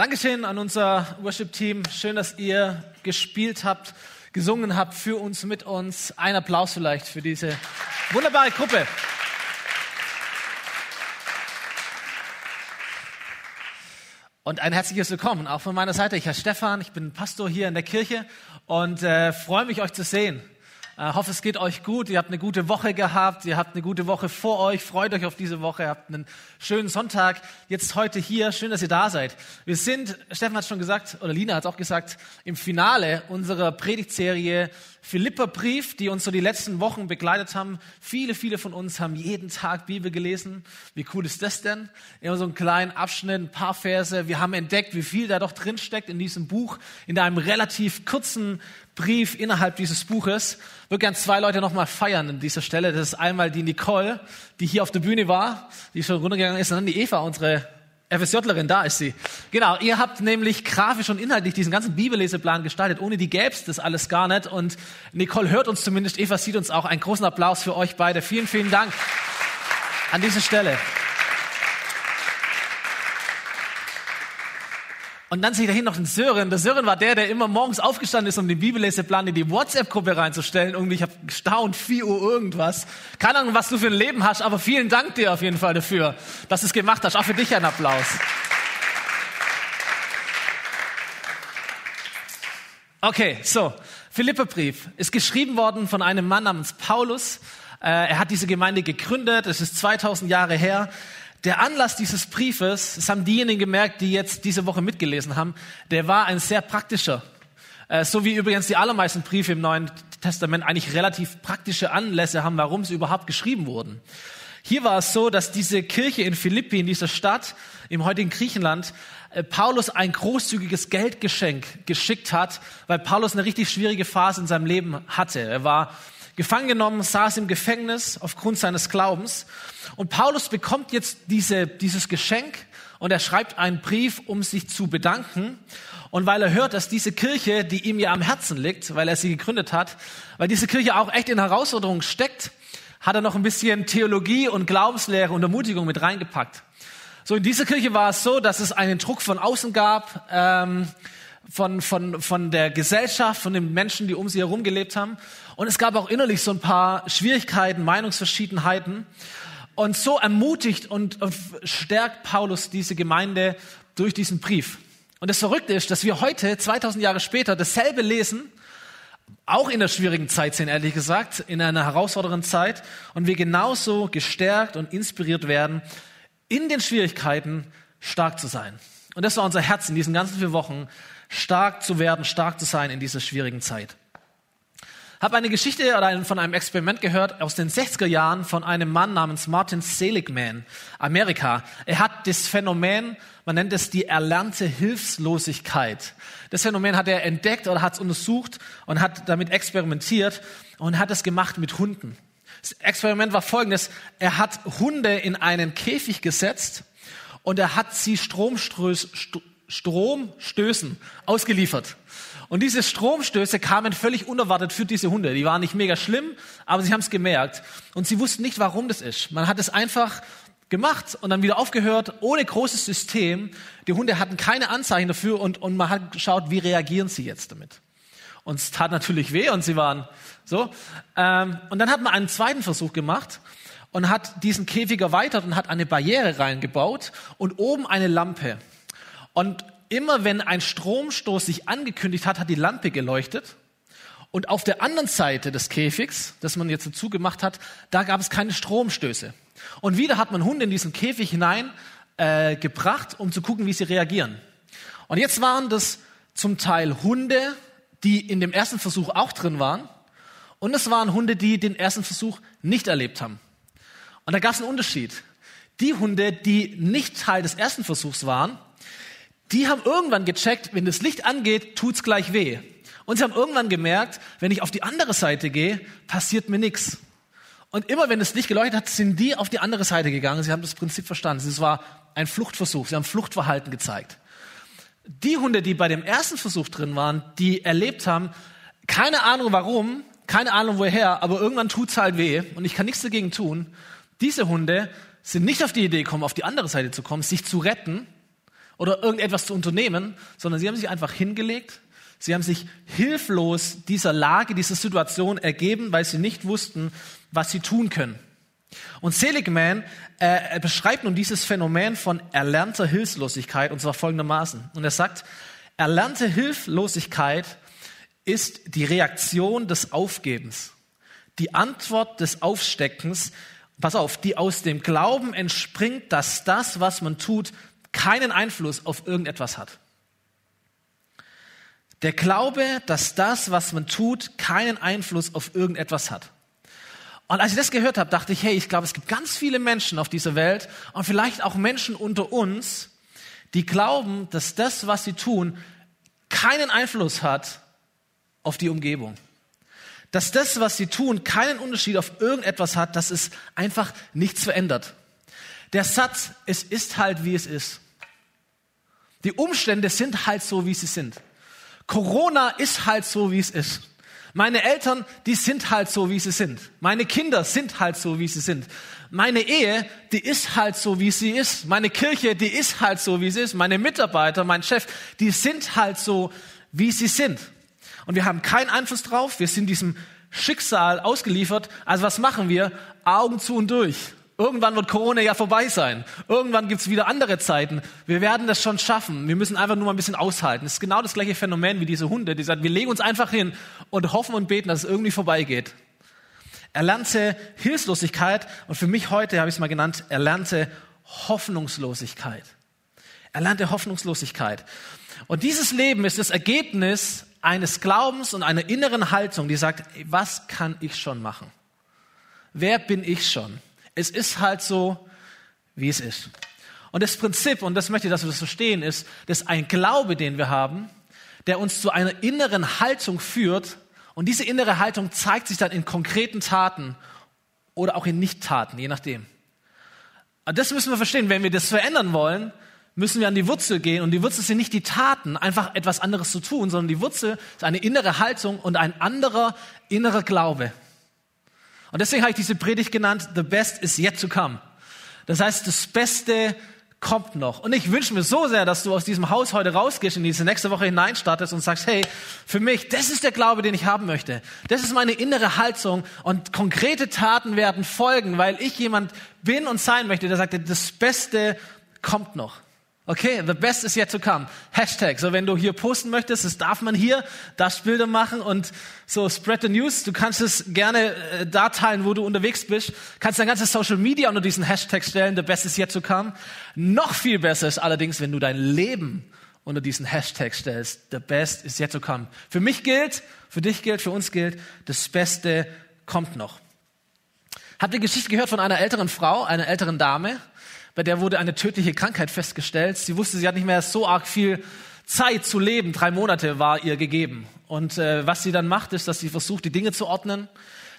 Dankeschön an unser Worship-Team. Schön, dass ihr gespielt habt, gesungen habt für uns, mit uns. Ein Applaus vielleicht für diese wunderbare Gruppe. Und ein herzliches Willkommen auch von meiner Seite. Ich heiße Stefan, ich bin Pastor hier in der Kirche und äh, freue mich, euch zu sehen. Äh, hoffe, es geht euch gut. Ihr habt eine gute Woche gehabt. Ihr habt eine gute Woche vor euch. Freut euch auf diese Woche. Ihr habt einen schönen Sonntag. Jetzt heute hier. Schön, dass ihr da seid. Wir sind, Steffen hat schon gesagt, oder Lina hat es auch gesagt, im Finale unserer Predigtserie Philipperbrief, die uns so die letzten Wochen begleitet haben. Viele, viele von uns haben jeden Tag Bibel gelesen. Wie cool ist das denn? Immer so einen kleinen Abschnitt, ein paar Verse. Wir haben entdeckt, wie viel da doch drin steckt in diesem Buch, in einem relativ kurzen Brief innerhalb dieses Buches. Ich würde gerne zwei Leute nochmal feiern an dieser Stelle. Das ist einmal die Nicole, die hier auf der Bühne war, die schon runtergegangen ist, und dann die Eva, unsere FSJlerin, da ist sie. Genau, ihr habt nämlich grafisch und inhaltlich diesen ganzen Bibelleseplan gestaltet. Ohne die gäb's das alles gar nicht. Und Nicole hört uns zumindest, Eva sieht uns auch. Einen großen Applaus für euch beide. Vielen, vielen Dank an dieser Stelle. Und dann sehe ich dahin noch den Sören. Der Sören war der, der immer morgens aufgestanden ist, um den Bibelleseplan in die WhatsApp-Gruppe reinzustellen. Und ich habe gestaunt, 4 Uhr irgendwas. Keine Ahnung, was du für ein Leben hast, aber vielen Dank dir auf jeden Fall dafür, dass du es gemacht hast. Auch für dich ein Applaus. Okay, so. Philipperbrief ist geschrieben worden von einem Mann namens Paulus. Äh, er hat diese Gemeinde gegründet. Es ist 2000 Jahre her. Der Anlass dieses Briefes, das haben diejenigen gemerkt, die jetzt diese Woche mitgelesen haben, der war ein sehr praktischer. Äh, so wie übrigens die allermeisten Briefe im Neuen Testament eigentlich relativ praktische Anlässe haben, warum sie überhaupt geschrieben wurden. Hier war es so, dass diese Kirche in Philippi, in dieser Stadt im heutigen Griechenland, äh, Paulus ein großzügiges Geldgeschenk geschickt hat, weil Paulus eine richtig schwierige Phase in seinem Leben hatte. Er war gefangen genommen, saß im Gefängnis aufgrund seines Glaubens. Und Paulus bekommt jetzt diese, dieses Geschenk und er schreibt einen Brief, um sich zu bedanken. Und weil er hört, dass diese Kirche, die ihm ja am Herzen liegt, weil er sie gegründet hat, weil diese Kirche auch echt in Herausforderungen steckt, hat er noch ein bisschen Theologie und Glaubenslehre und Ermutigung mit reingepackt. So in dieser Kirche war es so, dass es einen Druck von außen gab. Ähm, von, von, von der Gesellschaft, von den Menschen, die um sie herum gelebt haben. Und es gab auch innerlich so ein paar Schwierigkeiten, Meinungsverschiedenheiten. Und so ermutigt und stärkt Paulus diese Gemeinde durch diesen Brief. Und das Verrückte ist, dass wir heute, 2000 Jahre später, dasselbe lesen, auch in der schwierigen Zeit sind, ehrlich gesagt, in einer herausfordernden Zeit, und wir genauso gestärkt und inspiriert werden, in den Schwierigkeiten stark zu sein. Und das war unser Herz in diesen ganzen vier Wochen, stark zu werden, stark zu sein in dieser schwierigen Zeit. Habe eine Geschichte oder von einem Experiment gehört aus den 60er Jahren von einem Mann namens Martin Seligman, Amerika. Er hat das Phänomen, man nennt es die erlernte Hilflosigkeit. Das Phänomen hat er entdeckt oder hat es untersucht und hat damit experimentiert und hat es gemacht mit Hunden. Das Experiment war folgendes. Er hat Hunde in einen Käfig gesetzt und er hat sie Stromstöß, Stromstößen ausgeliefert. Und diese Stromstöße kamen völlig unerwartet für diese Hunde. Die waren nicht mega schlimm, aber sie haben es gemerkt. Und sie wussten nicht, warum das ist. Man hat es einfach gemacht und dann wieder aufgehört, ohne großes System. Die Hunde hatten keine Anzeichen dafür und, und man hat geschaut, wie reagieren sie jetzt damit. Und es tat natürlich weh und sie waren so. Ähm, und dann hat man einen zweiten Versuch gemacht und hat diesen Käfig erweitert und hat eine Barriere reingebaut und oben eine Lampe. Und immer wenn ein Stromstoß sich angekündigt hat, hat die Lampe geleuchtet. Und auf der anderen Seite des Käfigs, das man jetzt dazu gemacht hat, da gab es keine Stromstöße. Und wieder hat man Hunde in diesen Käfig hinein äh, gebracht, um zu gucken, wie sie reagieren. Und jetzt waren das zum Teil Hunde, die in dem ersten Versuch auch drin waren. Und es waren Hunde, die den ersten Versuch nicht erlebt haben. Und da gab es einen Unterschied. Die Hunde, die nicht Teil des ersten Versuchs waren, die haben irgendwann gecheckt, wenn das Licht angeht, tut's gleich weh. Und sie haben irgendwann gemerkt, wenn ich auf die andere Seite gehe, passiert mir nichts. Und immer wenn das Licht geleuchtet hat, sind die auf die andere Seite gegangen. Sie haben das Prinzip verstanden. Es war ein Fluchtversuch. Sie haben Fluchtverhalten gezeigt. Die Hunde, die bei dem ersten Versuch drin waren, die erlebt haben, keine Ahnung warum, keine Ahnung woher, aber irgendwann tut's halt weh und ich kann nichts dagegen tun. Diese Hunde sind nicht auf die Idee gekommen, auf die andere Seite zu kommen, sich zu retten oder irgendetwas zu unternehmen, sondern sie haben sich einfach hingelegt. Sie haben sich hilflos dieser Lage, dieser Situation ergeben, weil sie nicht wussten, was sie tun können. Und Seligman äh, beschreibt nun dieses Phänomen von erlernter Hilflosigkeit und zwar folgendermaßen. Und er sagt, erlernte Hilflosigkeit ist die Reaktion des Aufgebens, die Antwort des Aufsteckens, pass auf, die aus dem Glauben entspringt, dass das, was man tut, keinen Einfluss auf irgendetwas hat. Der Glaube, dass das, was man tut, keinen Einfluss auf irgendetwas hat. Und als ich das gehört habe, dachte ich, hey, ich glaube, es gibt ganz viele Menschen auf dieser Welt und vielleicht auch Menschen unter uns, die glauben, dass das, was sie tun, keinen Einfluss hat auf die Umgebung. Dass das, was sie tun, keinen Unterschied auf irgendetwas hat, dass es einfach nichts verändert. Der Satz, es ist halt wie es ist. Die Umstände sind halt so, wie sie sind. Corona ist halt so, wie es ist. Meine Eltern, die sind halt so, wie sie sind. Meine Kinder sind halt so, wie sie sind. Meine Ehe, die ist halt so, wie sie ist. Meine Kirche, die ist halt so, wie sie ist. Meine Mitarbeiter, mein Chef, die sind halt so, wie sie sind. Und wir haben keinen Einfluss drauf. Wir sind diesem Schicksal ausgeliefert. Also was machen wir? Augen zu und durch. Irgendwann wird Corona ja vorbei sein. Irgendwann gibt's wieder andere Zeiten. Wir werden das schon schaffen. Wir müssen einfach nur mal ein bisschen aushalten. Es ist genau das gleiche Phänomen wie diese Hunde, die sagen, wir legen uns einfach hin und hoffen und beten, dass es irgendwie vorbeigeht. Erlernte Hilflosigkeit und für mich heute habe ich es mal genannt, erlernte Hoffnungslosigkeit. Erlernte Hoffnungslosigkeit. Und dieses Leben ist das Ergebnis eines Glaubens und einer inneren Haltung, die sagt, was kann ich schon machen? Wer bin ich schon? Es ist halt so, wie es ist. Und das Prinzip, und das möchte ich, dass wir das verstehen, ist, dass ein Glaube, den wir haben, der uns zu einer inneren Haltung führt. Und diese innere Haltung zeigt sich dann in konkreten Taten oder auch in Nicht-Taten, je nachdem. Und das müssen wir verstehen. Wenn wir das verändern wollen, müssen wir an die Wurzel gehen. Und die Wurzel sind nicht die Taten, einfach etwas anderes zu tun, sondern die Wurzel ist eine innere Haltung und ein anderer innerer Glaube. Und deswegen habe ich diese Predigt genannt, The Best is yet to come. Das heißt, das Beste kommt noch. Und ich wünsche mir so sehr, dass du aus diesem Haus heute rausgehst und diese nächste Woche hineinstartest und sagst, hey, für mich, das ist der Glaube, den ich haben möchte. Das ist meine innere Haltung und konkrete Taten werden folgen, weil ich jemand bin und sein möchte, der sagt, das Beste kommt noch. Okay, the best is yet to come. Hashtag. So, wenn du hier posten möchtest, das darf man hier, darfst Bilder machen und so spread the news. Du kannst es gerne äh, da teilen, wo du unterwegs bist. Kannst dein ganzes Social Media unter diesen Hashtag stellen. The best is yet to come. Noch viel besser ist allerdings, wenn du dein Leben unter diesen Hashtag stellst. The best is yet to come. Für mich gilt, für dich gilt, für uns gilt, das Beste kommt noch. Habt ihr Geschichte gehört von einer älteren Frau, einer älteren Dame? Bei der wurde eine tödliche Krankheit festgestellt. Sie wusste, sie hat nicht mehr so arg viel Zeit zu leben. Drei Monate war ihr gegeben. Und äh, was sie dann macht, ist, dass sie versucht, die Dinge zu ordnen,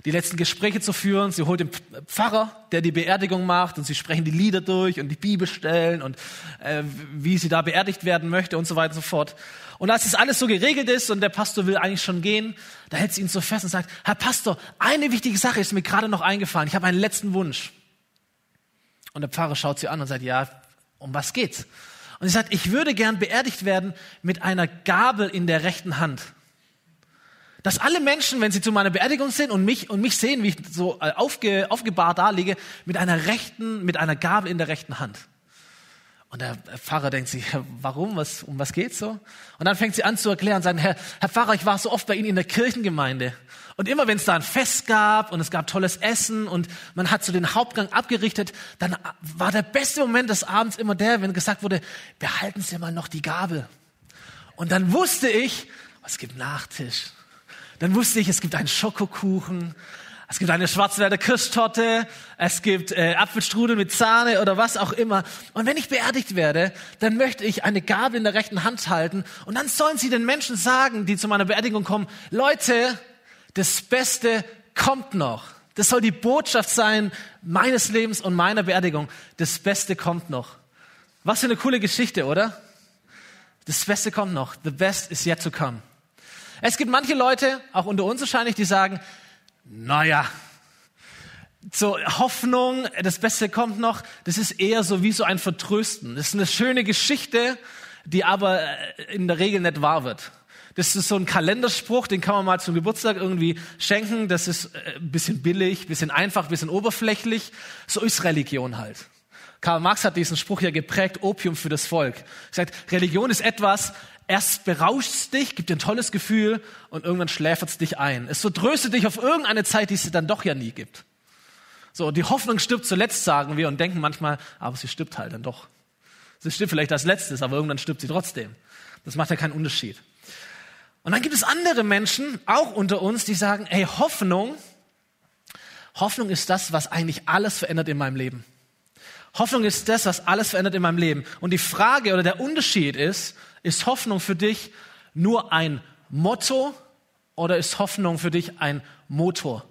die letzten Gespräche zu führen. Sie holt den Pfarrer, der die Beerdigung macht, und sie sprechen die Lieder durch und die Bibelstellen und äh, wie sie da beerdigt werden möchte und so weiter und so fort. Und als das alles so geregelt ist und der Pastor will eigentlich schon gehen, da hält sie ihn so fest und sagt, Herr Pastor, eine wichtige Sache ist mir gerade noch eingefallen. Ich habe einen letzten Wunsch. Und der Pfarrer schaut sie an und sagt, ja, um was geht's? Und sie sagt, ich würde gern beerdigt werden mit einer Gabel in der rechten Hand. Dass alle Menschen, wenn sie zu meiner Beerdigung sind und mich, und mich sehen, wie ich so äh, aufge, aufgebahrt da liege, mit einer rechten, mit einer Gabel in der rechten Hand. Und der Pfarrer denkt sich, warum, was, um was geht's so? Und dann fängt sie an zu erklären sagt, Herr, Herr Pfarrer, ich war so oft bei Ihnen in der Kirchengemeinde. Und immer wenn es da ein Fest gab und es gab tolles Essen und man hat so den Hauptgang abgerichtet, dann war der beste Moment des Abends immer der, wenn gesagt wurde, behalten Sie mal noch die Gabel. Und dann wusste ich, es gibt Nachtisch. Dann wusste ich, es gibt einen Schokokuchen. Es gibt eine Schwarzwälder Kirschtorte, es gibt äh, Apfelstrudel mit Sahne oder was auch immer. Und wenn ich beerdigt werde, dann möchte ich eine Gabel in der rechten Hand halten und dann sollen sie den Menschen sagen, die zu meiner Beerdigung kommen, Leute, das Beste kommt noch. Das soll die Botschaft sein meines Lebens und meiner Beerdigung. Das Beste kommt noch. Was für eine coole Geschichte, oder? Das Beste kommt noch. The best is yet to come. Es gibt manche Leute, auch unter uns wahrscheinlich, die sagen, naja, so Hoffnung, das Beste kommt noch, das ist eher so wie so ein Vertrösten. Das ist eine schöne Geschichte, die aber in der Regel nicht wahr wird. Das ist so ein Kalenderspruch, den kann man mal zum Geburtstag irgendwie schenken. Das ist äh, ein bisschen billig, ein bisschen einfach, ein bisschen oberflächlich. So ist Religion halt. Karl Marx hat diesen Spruch ja geprägt, Opium für das Volk. Er sagt, Religion ist etwas, erst berauscht dich, gibt dir ein tolles Gefühl und irgendwann schläfert es dich ein. Es vertröstet dich auf irgendeine Zeit, die es dann doch ja nie gibt. So, die Hoffnung stirbt zuletzt, sagen wir, und denken manchmal, aber sie stirbt halt dann doch. Sie stirbt vielleicht als letztes, aber irgendwann stirbt sie trotzdem. Das macht ja keinen Unterschied. Und dann gibt es andere Menschen, auch unter uns, die sagen, hey, Hoffnung, Hoffnung ist das, was eigentlich alles verändert in meinem Leben. Hoffnung ist das, was alles verändert in meinem Leben. Und die Frage oder der Unterschied ist, ist Hoffnung für dich nur ein Motto oder ist Hoffnung für dich ein Motor?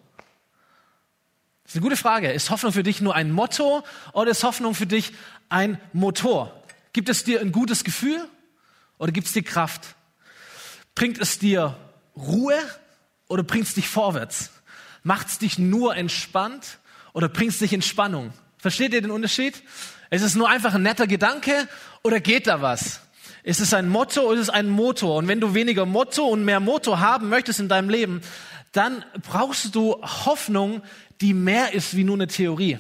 Das ist eine gute Frage. Ist Hoffnung für dich nur ein Motto oder ist Hoffnung für dich ein Motor? Gibt es dir ein gutes Gefühl oder gibt es dir Kraft? Bringt es dir Ruhe oder bringt es dich vorwärts? Macht es dich nur entspannt oder bringt es dich in Spannung? Versteht ihr den Unterschied? Ist es nur einfach ein netter Gedanke oder geht da was? Ist es ein Motto oder ist es ein Motor? Und wenn du weniger Motto und mehr Motor haben möchtest in deinem Leben, dann brauchst du Hoffnung, die mehr ist wie nur eine Theorie.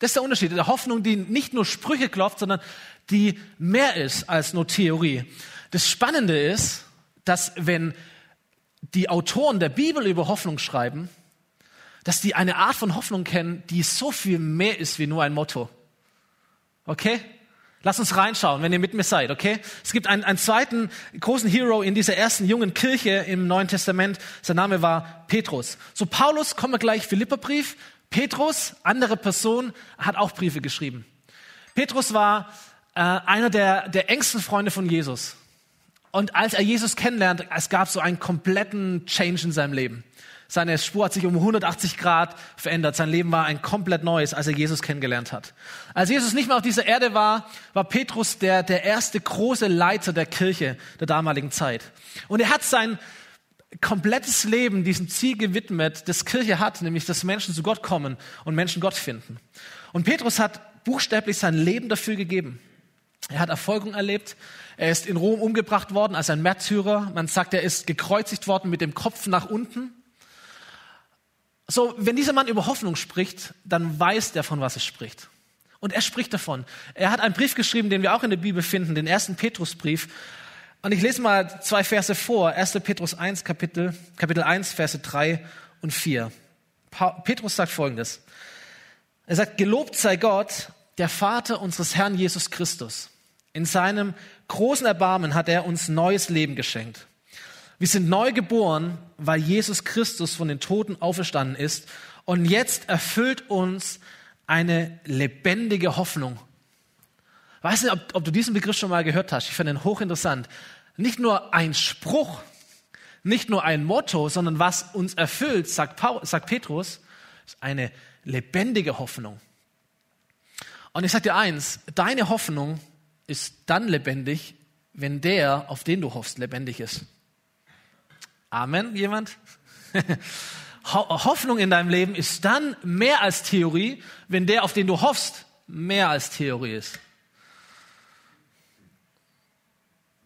Das ist der Unterschied. Der Hoffnung, die nicht nur Sprüche klopft, sondern die mehr ist als nur Theorie. Das Spannende ist, dass wenn die Autoren der Bibel über Hoffnung schreiben, dass die eine Art von Hoffnung kennen, die so viel mehr ist wie nur ein Motto. Okay? Lass uns reinschauen, wenn ihr mit mir seid, okay? Es gibt einen, einen zweiten großen Hero in dieser ersten jungen Kirche im Neuen Testament. Sein Name war Petrus. So Paulus, kommen wir gleich, Philipperbrief. Petrus, andere Person, hat auch Briefe geschrieben. Petrus war äh, einer der, der engsten Freunde von Jesus. Und als er Jesus kennenlernt, es gab so einen kompletten Change in seinem Leben. Seine Spur hat sich um 180 Grad verändert. Sein Leben war ein komplett neues, als er Jesus kennengelernt hat. Als Jesus nicht mehr auf dieser Erde war, war Petrus der, der erste große Leiter der Kirche der damaligen Zeit. Und er hat sein komplettes Leben diesem Ziel gewidmet, das Kirche hat, nämlich dass Menschen zu Gott kommen und Menschen Gott finden. Und Petrus hat buchstäblich sein Leben dafür gegeben. Er hat Erfolgung erlebt. Er ist in Rom umgebracht worden als ein Märtyrer. Man sagt, er ist gekreuzigt worden mit dem Kopf nach unten. So, wenn dieser Mann über Hoffnung spricht, dann weiß der, von was er spricht. Und er spricht davon. Er hat einen Brief geschrieben, den wir auch in der Bibel finden, den ersten Petrusbrief. Und ich lese mal zwei Verse vor. 1. Petrus 1, Kapitel, Kapitel 1, Verse 3 und 4. Petrus sagt folgendes. Er sagt, gelobt sei Gott, der Vater unseres Herrn Jesus Christus. In seinem großen Erbarmen hat er uns neues Leben geschenkt. Wir sind neu geboren, weil Jesus Christus von den Toten auferstanden ist. Und jetzt erfüllt uns eine lebendige Hoffnung. Weißt du, ob, ob du diesen Begriff schon mal gehört hast? Ich finde ihn hochinteressant. Nicht nur ein Spruch, nicht nur ein Motto, sondern was uns erfüllt, sagt, Paul, sagt Petrus, ist eine lebendige Hoffnung. Und ich sage dir eins, deine Hoffnung ist dann lebendig, wenn der, auf den du hoffst, lebendig ist. Amen, jemand? Hoffnung in deinem Leben ist dann mehr als Theorie, wenn der, auf den du hoffst, mehr als Theorie ist.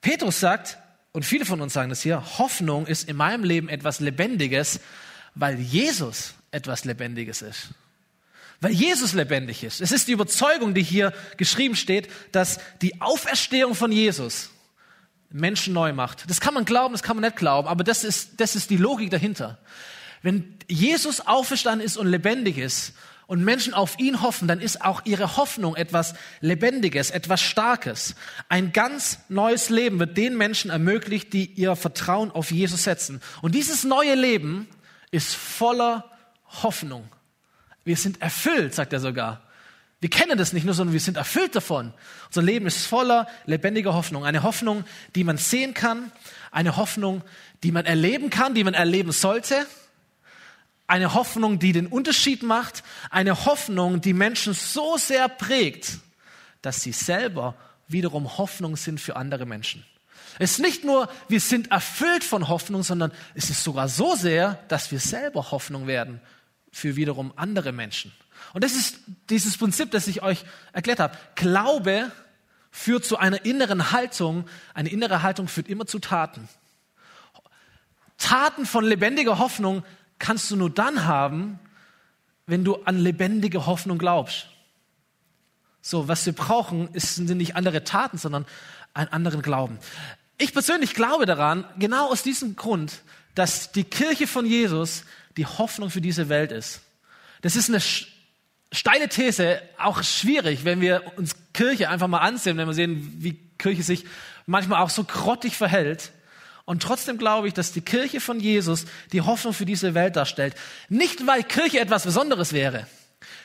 Petrus sagt, und viele von uns sagen das hier, Hoffnung ist in meinem Leben etwas Lebendiges, weil Jesus etwas Lebendiges ist. Weil Jesus lebendig ist. Es ist die Überzeugung, die hier geschrieben steht, dass die Auferstehung von Jesus Menschen neu macht. Das kann man glauben, das kann man nicht glauben, aber das ist, das ist die Logik dahinter. Wenn Jesus auferstanden ist und lebendig ist und Menschen auf ihn hoffen, dann ist auch ihre Hoffnung etwas Lebendiges, etwas Starkes. Ein ganz neues Leben wird den Menschen ermöglicht, die ihr Vertrauen auf Jesus setzen. Und dieses neue Leben ist voller Hoffnung. Wir sind erfüllt, sagt er sogar. Wir kennen das nicht nur, sondern wir sind erfüllt davon. Unser Leben ist voller lebendiger Hoffnung. Eine Hoffnung, die man sehen kann. Eine Hoffnung, die man erleben kann, die man erleben sollte. Eine Hoffnung, die den Unterschied macht. Eine Hoffnung, die Menschen so sehr prägt, dass sie selber wiederum Hoffnung sind für andere Menschen. Es ist nicht nur, wir sind erfüllt von Hoffnung, sondern es ist sogar so sehr, dass wir selber Hoffnung werden für wiederum andere Menschen. Und das ist dieses Prinzip, das ich euch erklärt habe. Glaube führt zu einer inneren Haltung. Eine innere Haltung führt immer zu Taten. Taten von lebendiger Hoffnung kannst du nur dann haben, wenn du an lebendige Hoffnung glaubst. So, was wir brauchen, sind nicht andere Taten, sondern einen anderen Glauben. Ich persönlich glaube daran, genau aus diesem Grund, dass die Kirche von Jesus die Hoffnung für diese Welt ist. Das ist eine steile These, auch schwierig, wenn wir uns Kirche einfach mal ansehen, wenn wir sehen, wie Kirche sich manchmal auch so grottig verhält. Und trotzdem glaube ich, dass die Kirche von Jesus die Hoffnung für diese Welt darstellt. Nicht, weil Kirche etwas Besonderes wäre.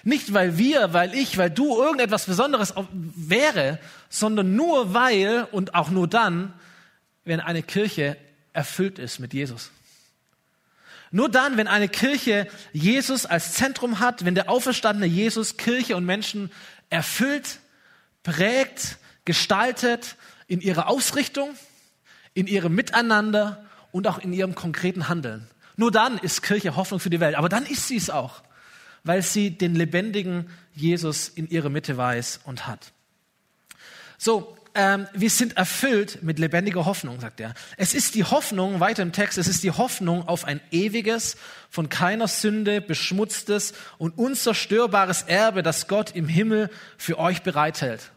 Nicht, weil wir, weil ich, weil du irgendetwas Besonderes wäre, sondern nur weil und auch nur dann, wenn eine Kirche erfüllt ist mit Jesus. Nur dann, wenn eine Kirche Jesus als Zentrum hat, wenn der auferstandene Jesus Kirche und Menschen erfüllt, prägt, gestaltet in ihrer Ausrichtung, in ihrem Miteinander und auch in ihrem konkreten Handeln. Nur dann ist Kirche Hoffnung für die Welt. Aber dann ist sie es auch, weil sie den lebendigen Jesus in ihre Mitte weiß und hat. So, ähm, wir sind erfüllt mit lebendiger Hoffnung, sagt er. Es ist die Hoffnung, weiter im Text, es ist die Hoffnung auf ein ewiges, von keiner Sünde beschmutztes und unzerstörbares Erbe, das Gott im Himmel für euch bereithält.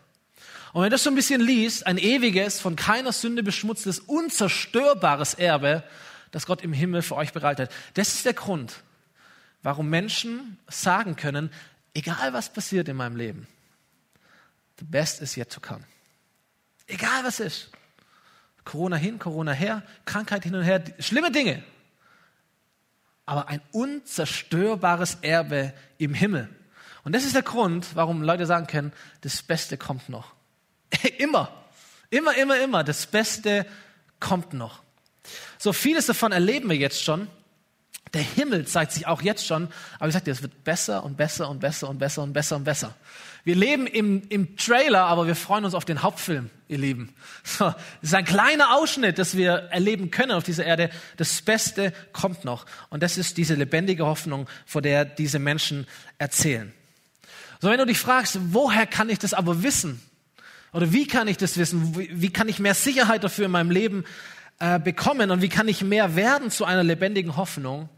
Und wenn du das so ein bisschen liest, ein ewiges, von keiner Sünde beschmutztes, unzerstörbares Erbe, das Gott im Himmel für euch bereitet. Das ist der Grund, warum Menschen sagen können, egal was passiert in meinem Leben, the best is yet to come. Egal was ist. Corona hin, Corona her, Krankheit hin und her, schlimme Dinge. Aber ein unzerstörbares Erbe im Himmel. Und das ist der Grund, warum Leute sagen können, das Beste kommt noch. immer, immer, immer, immer, das Beste kommt noch. So vieles davon erleben wir jetzt schon. Der Himmel zeigt sich auch jetzt schon, aber ich sage dir, es wird besser und besser und besser und besser und besser und besser. Wir leben im, im Trailer, aber wir freuen uns auf den Hauptfilm, ihr Lieben. So, das ist ein kleiner Ausschnitt, das wir erleben können auf dieser Erde. Das Beste kommt noch. Und das ist diese lebendige Hoffnung, vor der diese Menschen erzählen. So, wenn du dich fragst, woher kann ich das aber wissen? Oder wie kann ich das wissen? Wie, wie kann ich mehr Sicherheit dafür in meinem Leben äh, bekommen? Und wie kann ich mehr werden zu einer lebendigen Hoffnung?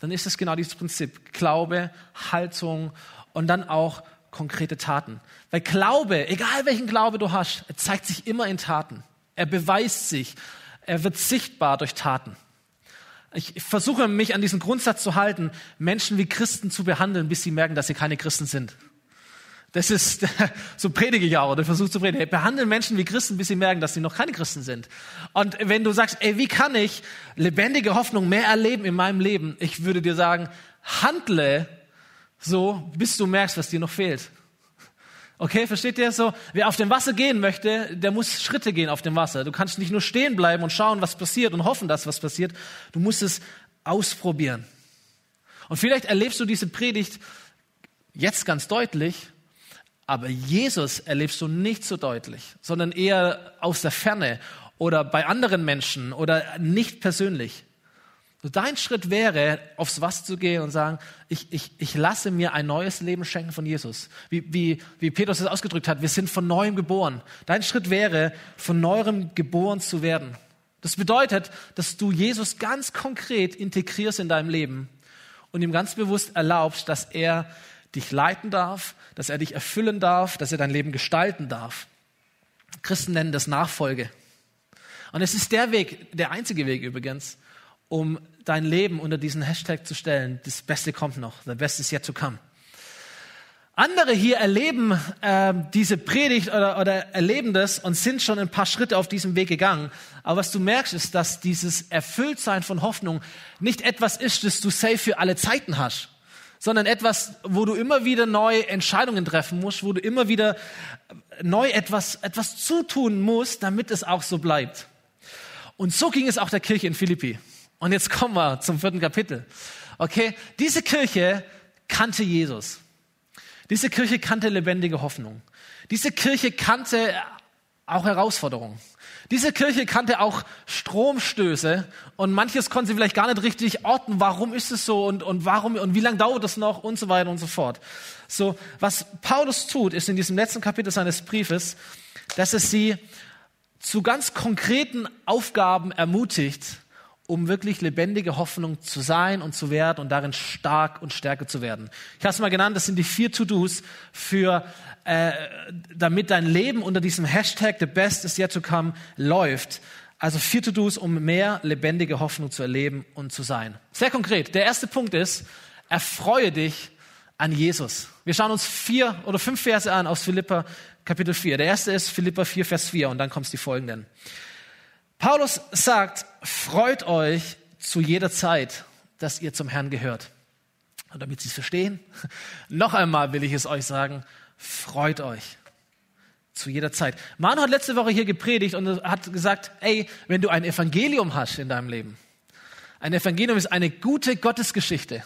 Dann ist es genau dieses Prinzip. Glaube, Haltung und dann auch konkrete Taten. Weil Glaube, egal welchen Glaube du hast, er zeigt sich immer in Taten. Er beweist sich. Er wird sichtbar durch Taten. Ich versuche mich an diesen Grundsatz zu halten, Menschen wie Christen zu behandeln, bis sie merken, dass sie keine Christen sind. Das ist, so predige ich auch, oder versuche zu predigen. Behandeln Menschen wie Christen, bis sie merken, dass sie noch keine Christen sind. Und wenn du sagst, ey, wie kann ich lebendige Hoffnung mehr erleben in meinem Leben? Ich würde dir sagen, handle so, bis du merkst, was dir noch fehlt. Okay, versteht ihr so? Wer auf dem Wasser gehen möchte, der muss Schritte gehen auf dem Wasser. Du kannst nicht nur stehen bleiben und schauen, was passiert und hoffen, dass was passiert. Du musst es ausprobieren. Und vielleicht erlebst du diese Predigt jetzt ganz deutlich, aber Jesus erlebst du nicht so deutlich, sondern eher aus der Ferne oder bei anderen Menschen oder nicht persönlich. Dein Schritt wäre, aufs Was zu gehen und sagen, ich, ich, ich lasse mir ein neues Leben schenken von Jesus. Wie, wie, wie Petrus es ausgedrückt hat, wir sind von neuem geboren. Dein Schritt wäre, von neuem geboren zu werden. Das bedeutet, dass du Jesus ganz konkret integrierst in deinem Leben und ihm ganz bewusst erlaubst, dass er dich leiten darf, dass er dich erfüllen darf, dass er dein Leben gestalten darf. Christen nennen das Nachfolge. Und es ist der Weg, der einzige Weg übrigens, um dein Leben unter diesen Hashtag zu stellen. Das Beste kommt noch. The best is yet to come. Andere hier erleben äh, diese Predigt oder, oder erleben das und sind schon ein paar Schritte auf diesem Weg gegangen. Aber was du merkst, ist, dass dieses Erfülltsein von Hoffnung nicht etwas ist, das du safe für alle Zeiten hast, sondern etwas, wo du immer wieder neue Entscheidungen treffen musst, wo du immer wieder neu etwas, etwas zutun musst, damit es auch so bleibt. Und so ging es auch der Kirche in Philippi. Und jetzt kommen wir zum vierten Kapitel. Okay, diese Kirche kannte Jesus. Diese Kirche kannte lebendige Hoffnung. Diese Kirche kannte auch Herausforderungen. Diese Kirche kannte auch Stromstöße und manches konnte sie vielleicht gar nicht richtig orten. Warum ist es so und, und warum und wie lange dauert es noch und so weiter und so fort. So, was Paulus tut, ist in diesem letzten Kapitel seines Briefes, dass es sie zu ganz konkreten Aufgaben ermutigt, um wirklich lebendige Hoffnung zu sein und zu werden und darin stark und stärker zu werden. Ich habe es mal genannt, das sind die vier To-Dos für, äh, damit dein Leben unter diesem Hashtag The Best is yet to come läuft. Also vier To-Dos, um mehr lebendige Hoffnung zu erleben und zu sein. Sehr konkret. Der erste Punkt ist, erfreue dich an Jesus. Wir schauen uns vier oder fünf Verse an aus Philippa Kapitel 4. Der erste ist Philippa 4, Vers 4 und dann kommt es die folgenden. Paulus sagt, freut euch zu jeder Zeit, dass ihr zum Herrn gehört. Und damit Sie es verstehen, noch einmal will ich es euch sagen, freut euch zu jeder Zeit. Manu hat letzte Woche hier gepredigt und hat gesagt, ey, wenn du ein Evangelium hast in deinem Leben, ein Evangelium ist eine gute Gottesgeschichte.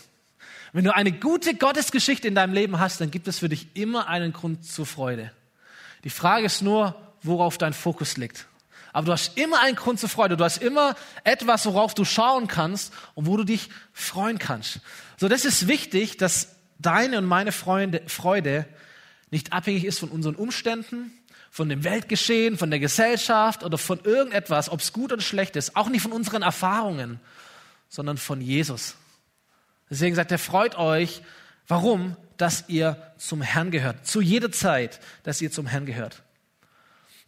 Wenn du eine gute Gottesgeschichte in deinem Leben hast, dann gibt es für dich immer einen Grund zur Freude. Die Frage ist nur, worauf dein Fokus liegt. Aber du hast immer einen Grund zur Freude. Du hast immer etwas, worauf du schauen kannst und wo du dich freuen kannst. So, das ist wichtig, dass deine und meine Freunde, Freude nicht abhängig ist von unseren Umständen, von dem Weltgeschehen, von der Gesellschaft oder von irgendetwas, ob es gut oder schlecht ist. Auch nicht von unseren Erfahrungen, sondern von Jesus. Deswegen sagt er, freut euch. Warum? dass ihr zum Herrn gehört. Zu jeder Zeit, dass ihr zum Herrn gehört.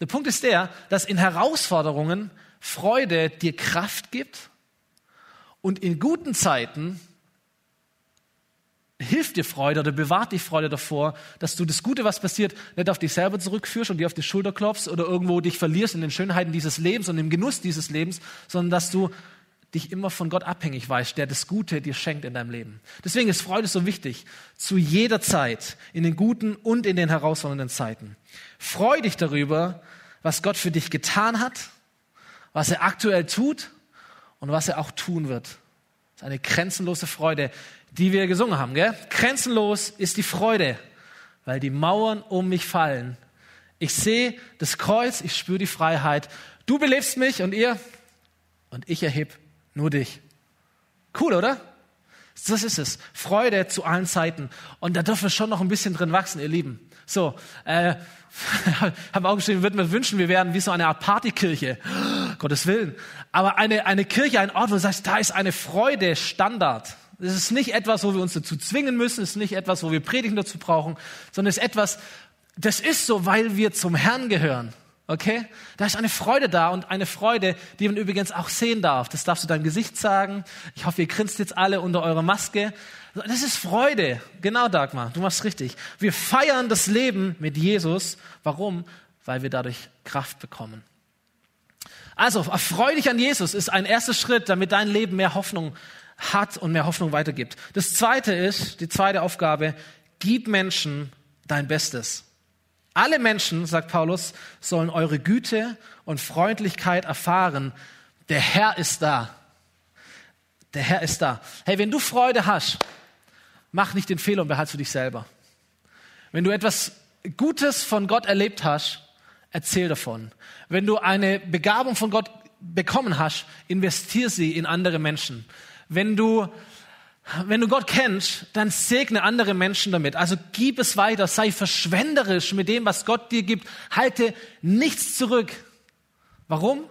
Der Punkt ist der, dass in Herausforderungen Freude dir Kraft gibt und in guten Zeiten hilft dir Freude oder bewahrt dich Freude davor, dass du das Gute, was passiert, nicht auf dich selber zurückführst und dir auf die Schulter klopfst oder irgendwo dich verlierst in den Schönheiten dieses Lebens und im Genuss dieses Lebens, sondern dass du dich immer von Gott abhängig weißt, der das Gute dir schenkt in deinem Leben. Deswegen ist Freude so wichtig, zu jeder Zeit, in den guten und in den herausfordernden Zeiten. Freu dich darüber, was Gott für dich getan hat, was er aktuell tut und was er auch tun wird. Das ist eine grenzenlose Freude, die wir gesungen haben. Gell? Grenzenlos ist die Freude, weil die Mauern um mich fallen. Ich sehe das Kreuz, ich spüre die Freiheit. Du belebst mich und ihr und ich erhebe nur dich. Cool, oder? Das ist es. Freude zu allen Zeiten. Und da dürfen wir schon noch ein bisschen drin wachsen, ihr Lieben. So, äh, habe auch geschrieben, würden wir wünschen, wir wären wie so eine Art Partykirche. Gottes Willen. Aber eine, eine Kirche, ein Ort, wo du sagst, da ist eine Freude Standard. Das ist nicht etwas, wo wir uns dazu zwingen müssen, es ist nicht etwas, wo wir Predigen dazu brauchen, sondern es ist etwas, das ist so, weil wir zum Herrn gehören. Okay? Da ist eine Freude da und eine Freude, die man übrigens auch sehen darf. Das darfst du deinem Gesicht sagen. Ich hoffe, ihr grinst jetzt alle unter eurer Maske. Das ist Freude. Genau, Dagmar. Du machst richtig. Wir feiern das Leben mit Jesus. Warum? Weil wir dadurch Kraft bekommen. Also, erfreu dich an Jesus ist ein erster Schritt, damit dein Leben mehr Hoffnung hat und mehr Hoffnung weitergibt. Das zweite ist, die zweite Aufgabe, gib Menschen dein Bestes. Alle Menschen, sagt Paulus, sollen eure Güte und Freundlichkeit erfahren. Der Herr ist da. Der Herr ist da. Hey, wenn du Freude hast, mach nicht den Fehler und behalte für dich selber. Wenn du etwas Gutes von Gott erlebt hast, erzähl davon. Wenn du eine Begabung von Gott bekommen hast, investier sie in andere Menschen. Wenn du wenn du Gott kennst, dann segne andere Menschen damit. Also gib es weiter, sei verschwenderisch mit dem, was Gott dir gibt. Halte nichts zurück. Warum?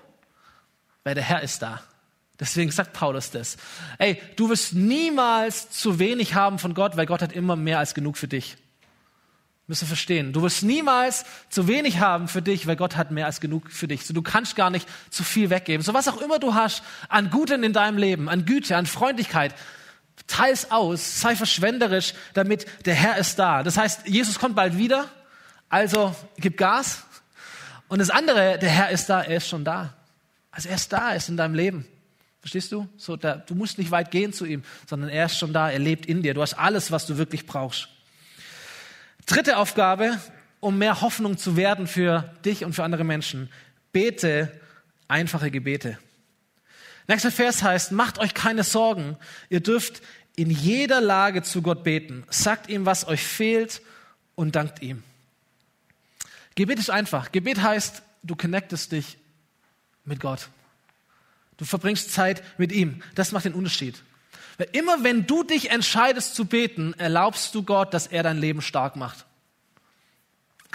Weil der Herr ist da. Deswegen sagt Paulus das. Ey, du wirst niemals zu wenig haben von Gott, weil Gott hat immer mehr als genug für dich. Müssen wir verstehen. Du wirst niemals zu wenig haben für dich, weil Gott hat mehr als genug für dich. So, du kannst gar nicht zu viel weggeben. So was auch immer du hast an Guten in deinem Leben, an Güte, an Freundlichkeit, Teils aus, sei verschwenderisch, damit der Herr ist da. Das heißt, Jesus kommt bald wieder, also gib Gas. Und das andere, der Herr ist da, er ist schon da. Also er ist da, er ist in deinem Leben. Verstehst du? So, da, du musst nicht weit gehen zu ihm, sondern er ist schon da, er lebt in dir. Du hast alles, was du wirklich brauchst. Dritte Aufgabe, um mehr Hoffnung zu werden für dich und für andere Menschen. Bete einfache Gebete. Nächster Vers heißt, macht euch keine Sorgen. Ihr dürft in jeder Lage zu Gott beten. Sagt ihm, was euch fehlt und dankt ihm. Gebet ist einfach. Gebet heißt, du connectest dich mit Gott. Du verbringst Zeit mit ihm. Das macht den Unterschied. Weil immer wenn du dich entscheidest zu beten, erlaubst du Gott, dass er dein Leben stark macht.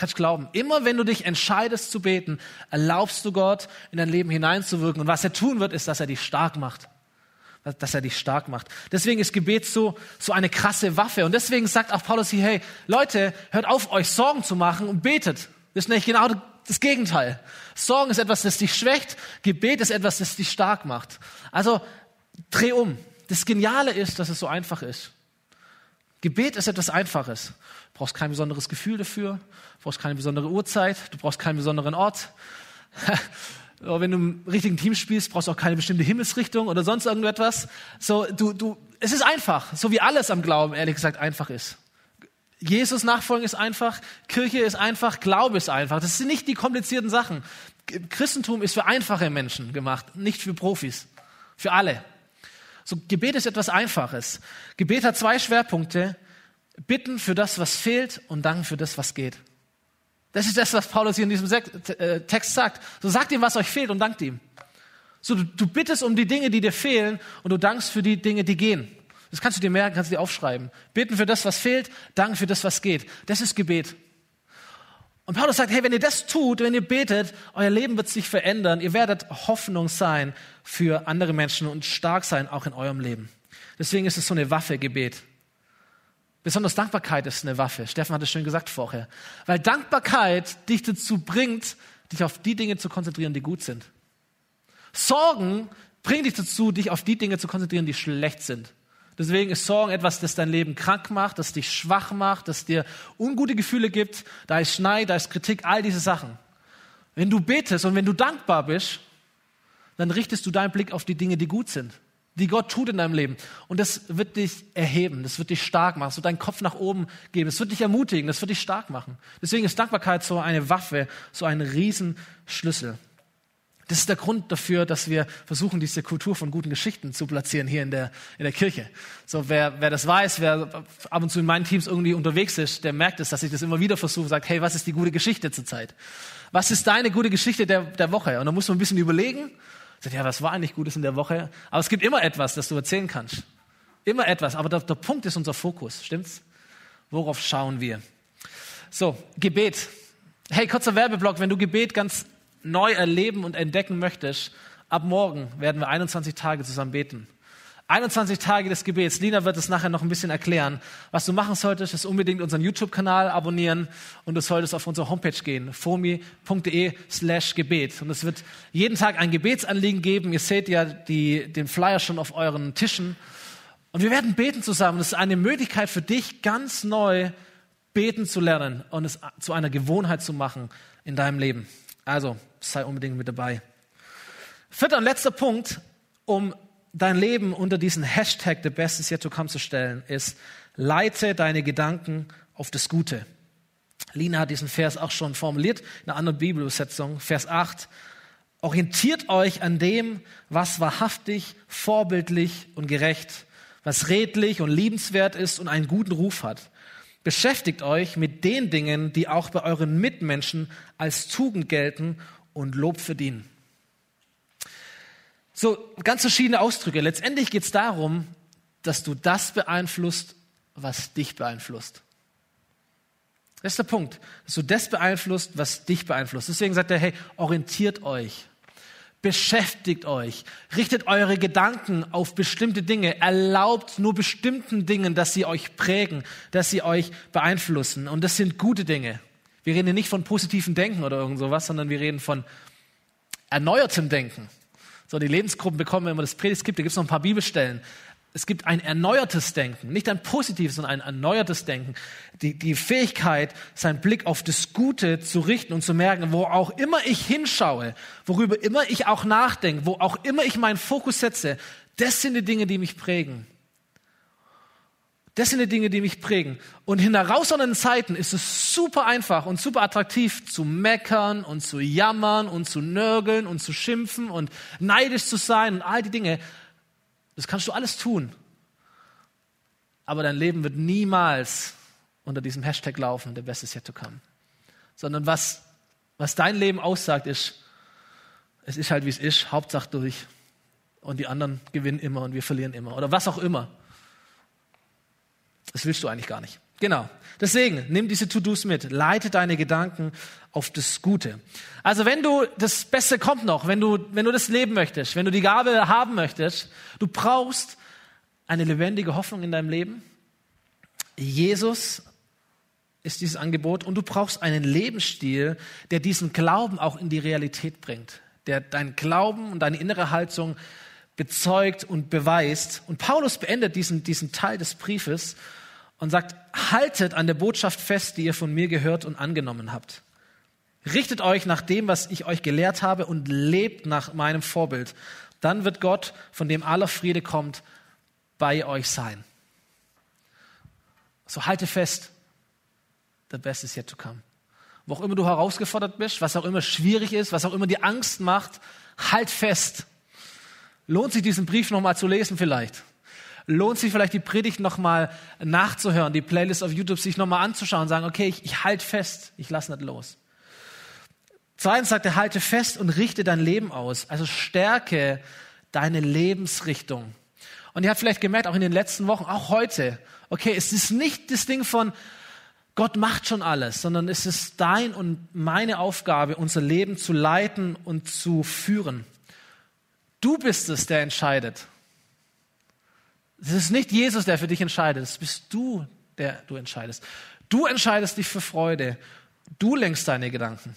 Kannst glauben. Immer wenn du dich entscheidest zu beten, erlaubst du Gott, in dein Leben hineinzuwirken. Und was er tun wird, ist, dass er dich stark macht. Dass er dich stark macht. Deswegen ist Gebet so, so eine krasse Waffe. Und deswegen sagt auch Paulus hier, hey, Leute, hört auf, euch Sorgen zu machen und betet. Das ist nicht genau das Gegenteil. Sorgen ist etwas, das dich schwächt. Gebet ist etwas, das dich stark macht. Also, dreh um. Das Geniale ist, dass es so einfach ist. Gebet ist etwas Einfaches. Du brauchst kein besonderes Gefühl dafür, du brauchst keine besondere Uhrzeit, du brauchst keinen besonderen Ort. Wenn du im richtigen Team spielst, brauchst du auch keine bestimmte Himmelsrichtung oder sonst irgendetwas. So, du, du, es ist einfach, so wie alles am Glauben, ehrlich gesagt, einfach ist. Jesus nachfolgen ist einfach, Kirche ist einfach, Glaube ist einfach. Das sind nicht die komplizierten Sachen. Christentum ist für einfache Menschen gemacht, nicht für Profis. Für alle. So, Gebet ist etwas Einfaches. Gebet hat zwei Schwerpunkte. Bitten für das, was fehlt und danken für das, was geht. Das ist das, was Paulus hier in diesem äh, Text sagt. So sagt ihm, was euch fehlt und dankt ihm. So, du, du bittest um die Dinge, die dir fehlen und du dankst für die Dinge, die gehen. Das kannst du dir merken, kannst du dir aufschreiben. Bitten für das, was fehlt, danken für das, was geht. Das ist Gebet. Und Paulus sagt, hey, wenn ihr das tut, wenn ihr betet, euer Leben wird sich verändern. Ihr werdet Hoffnung sein für andere Menschen und stark sein auch in eurem Leben. Deswegen ist es so eine Waffe, Gebet. Besonders Dankbarkeit ist eine Waffe. Steffen hat es schön gesagt vorher. Weil Dankbarkeit dich dazu bringt, dich auf die Dinge zu konzentrieren, die gut sind. Sorgen bringen dich dazu, dich auf die Dinge zu konzentrieren, die schlecht sind. Deswegen ist Sorgen etwas, das dein Leben krank macht, das dich schwach macht, das dir ungute Gefühle gibt. Da ist Schneid, da ist Kritik, all diese Sachen. Wenn du betest und wenn du dankbar bist, dann richtest du deinen Blick auf die Dinge, die gut sind, die Gott tut in deinem Leben. Und das wird dich erheben, das wird dich stark machen, das wird deinen Kopf nach oben geben, das wird dich ermutigen, das wird dich stark machen. Deswegen ist Dankbarkeit so eine Waffe, so ein Riesenschlüssel. Das ist der Grund dafür, dass wir versuchen, diese Kultur von guten Geschichten zu platzieren hier in der, in der Kirche. So, wer, wer das weiß, wer ab und zu in meinen Teams irgendwie unterwegs ist, der merkt es, dass ich das immer wieder versuche, sagt, hey, was ist die gute Geschichte zurzeit? Was ist deine gute Geschichte der, der Woche? Und dann muss man ein bisschen überlegen. Sagt, ja, was war eigentlich Gutes in der Woche? Aber es gibt immer etwas, das du erzählen kannst. Immer etwas. Aber der, der Punkt ist unser Fokus. Stimmt's? Worauf schauen wir? So, Gebet. Hey, kurzer Werbeblock. Wenn du Gebet ganz neu erleben und entdecken möchtest, ab morgen werden wir 21 Tage zusammen beten. 21 Tage des Gebets. Lina wird es nachher noch ein bisschen erklären. Was du machen solltest, ist unbedingt unseren YouTube-Kanal abonnieren und du solltest auf unsere Homepage gehen, fomi.de slash Gebet. Und es wird jeden Tag ein Gebetsanliegen geben. Ihr seht ja die, den Flyer schon auf euren Tischen. Und wir werden beten zusammen. Das ist eine Möglichkeit für dich, ganz neu beten zu lernen und es zu einer Gewohnheit zu machen in deinem Leben. Also sei unbedingt mit dabei. Vierter und letzter Punkt, um dein Leben unter diesen Hashtag The Best is yet to come zu stellen, ist, leite deine Gedanken auf das Gute. Lina hat diesen Vers auch schon formuliert in einer anderen Bibelübersetzung, Vers 8. Orientiert euch an dem, was wahrhaftig, vorbildlich und gerecht, was redlich und liebenswert ist und einen guten Ruf hat. Beschäftigt euch mit den Dingen, die auch bei euren Mitmenschen als Tugend gelten und Lob verdienen. So ganz verschiedene Ausdrücke. Letztendlich geht es darum, dass du das beeinflusst, was dich beeinflusst. Das ist der Punkt, dass du das beeinflusst, was dich beeinflusst. Deswegen sagt er, hey, orientiert euch Beschäftigt euch, richtet eure Gedanken auf bestimmte Dinge, erlaubt nur bestimmten Dingen, dass sie euch prägen, dass sie euch beeinflussen. Und das sind gute Dinge. Wir reden hier nicht von positivem Denken oder irgend sowas, sondern wir reden von erneuertem Denken. So, die Lebensgruppen bekommen immer das Predigtskript, da gibt es noch ein paar Bibelstellen es gibt ein erneuertes Denken, nicht ein positives, sondern ein erneuertes Denken. Die, die Fähigkeit, seinen Blick auf das Gute zu richten und zu merken, wo auch immer ich hinschaue, worüber immer ich auch nachdenke, wo auch immer ich meinen Fokus setze, das sind die Dinge, die mich prägen. Das sind die Dinge, die mich prägen. Und in herausfordernden Zeiten ist es super einfach und super attraktiv zu meckern und zu jammern und zu nörgeln und zu schimpfen und neidisch zu sein und all die Dinge. Das kannst du alles tun. Aber dein Leben wird niemals unter diesem Hashtag laufen, der Best is yet to come. Sondern was Was dein Leben aussagt, ist, es ist halt wie es ist, Hauptsache durch. Und die anderen gewinnen immer und wir verlieren immer. Oder was auch immer. Das willst du eigentlich gar nicht. Genau. Deswegen, nimm diese To-Dos mit. Leite deine Gedanken auf das Gute. Also wenn du, das Beste kommt noch, wenn du, wenn du das leben möchtest, wenn du die Gabe haben möchtest, du brauchst eine lebendige Hoffnung in deinem Leben. Jesus ist dieses Angebot und du brauchst einen Lebensstil, der diesen Glauben auch in die Realität bringt, der deinen Glauben und deine innere Haltung bezeugt und beweist. Und Paulus beendet diesen, diesen Teil des Briefes und sagt, haltet an der Botschaft fest, die ihr von mir gehört und angenommen habt. Richtet euch nach dem, was ich euch gelehrt habe und lebt nach meinem Vorbild. Dann wird Gott, von dem aller Friede kommt, bei euch sein. So halte fest. The best is yet to come. Wo auch immer du herausgefordert bist, was auch immer schwierig ist, was auch immer dir Angst macht, halt fest. Lohnt sich diesen Brief nochmal zu lesen vielleicht? Lohnt sich vielleicht die Predigt nochmal nachzuhören, die Playlist auf YouTube sich nochmal anzuschauen und sagen, okay, ich, ich halte fest, ich lasse nicht los. Zweitens sagt er, halte fest und richte dein Leben aus. Also stärke deine Lebensrichtung. Und ihr habt vielleicht gemerkt, auch in den letzten Wochen, auch heute, okay, es ist nicht das Ding von, Gott macht schon alles, sondern es ist dein und meine Aufgabe, unser Leben zu leiten und zu führen. Du bist es, der entscheidet. Es ist nicht Jesus, der für dich entscheidet, es bist du, der du entscheidest. Du entscheidest dich für Freude. Du lenkst deine Gedanken.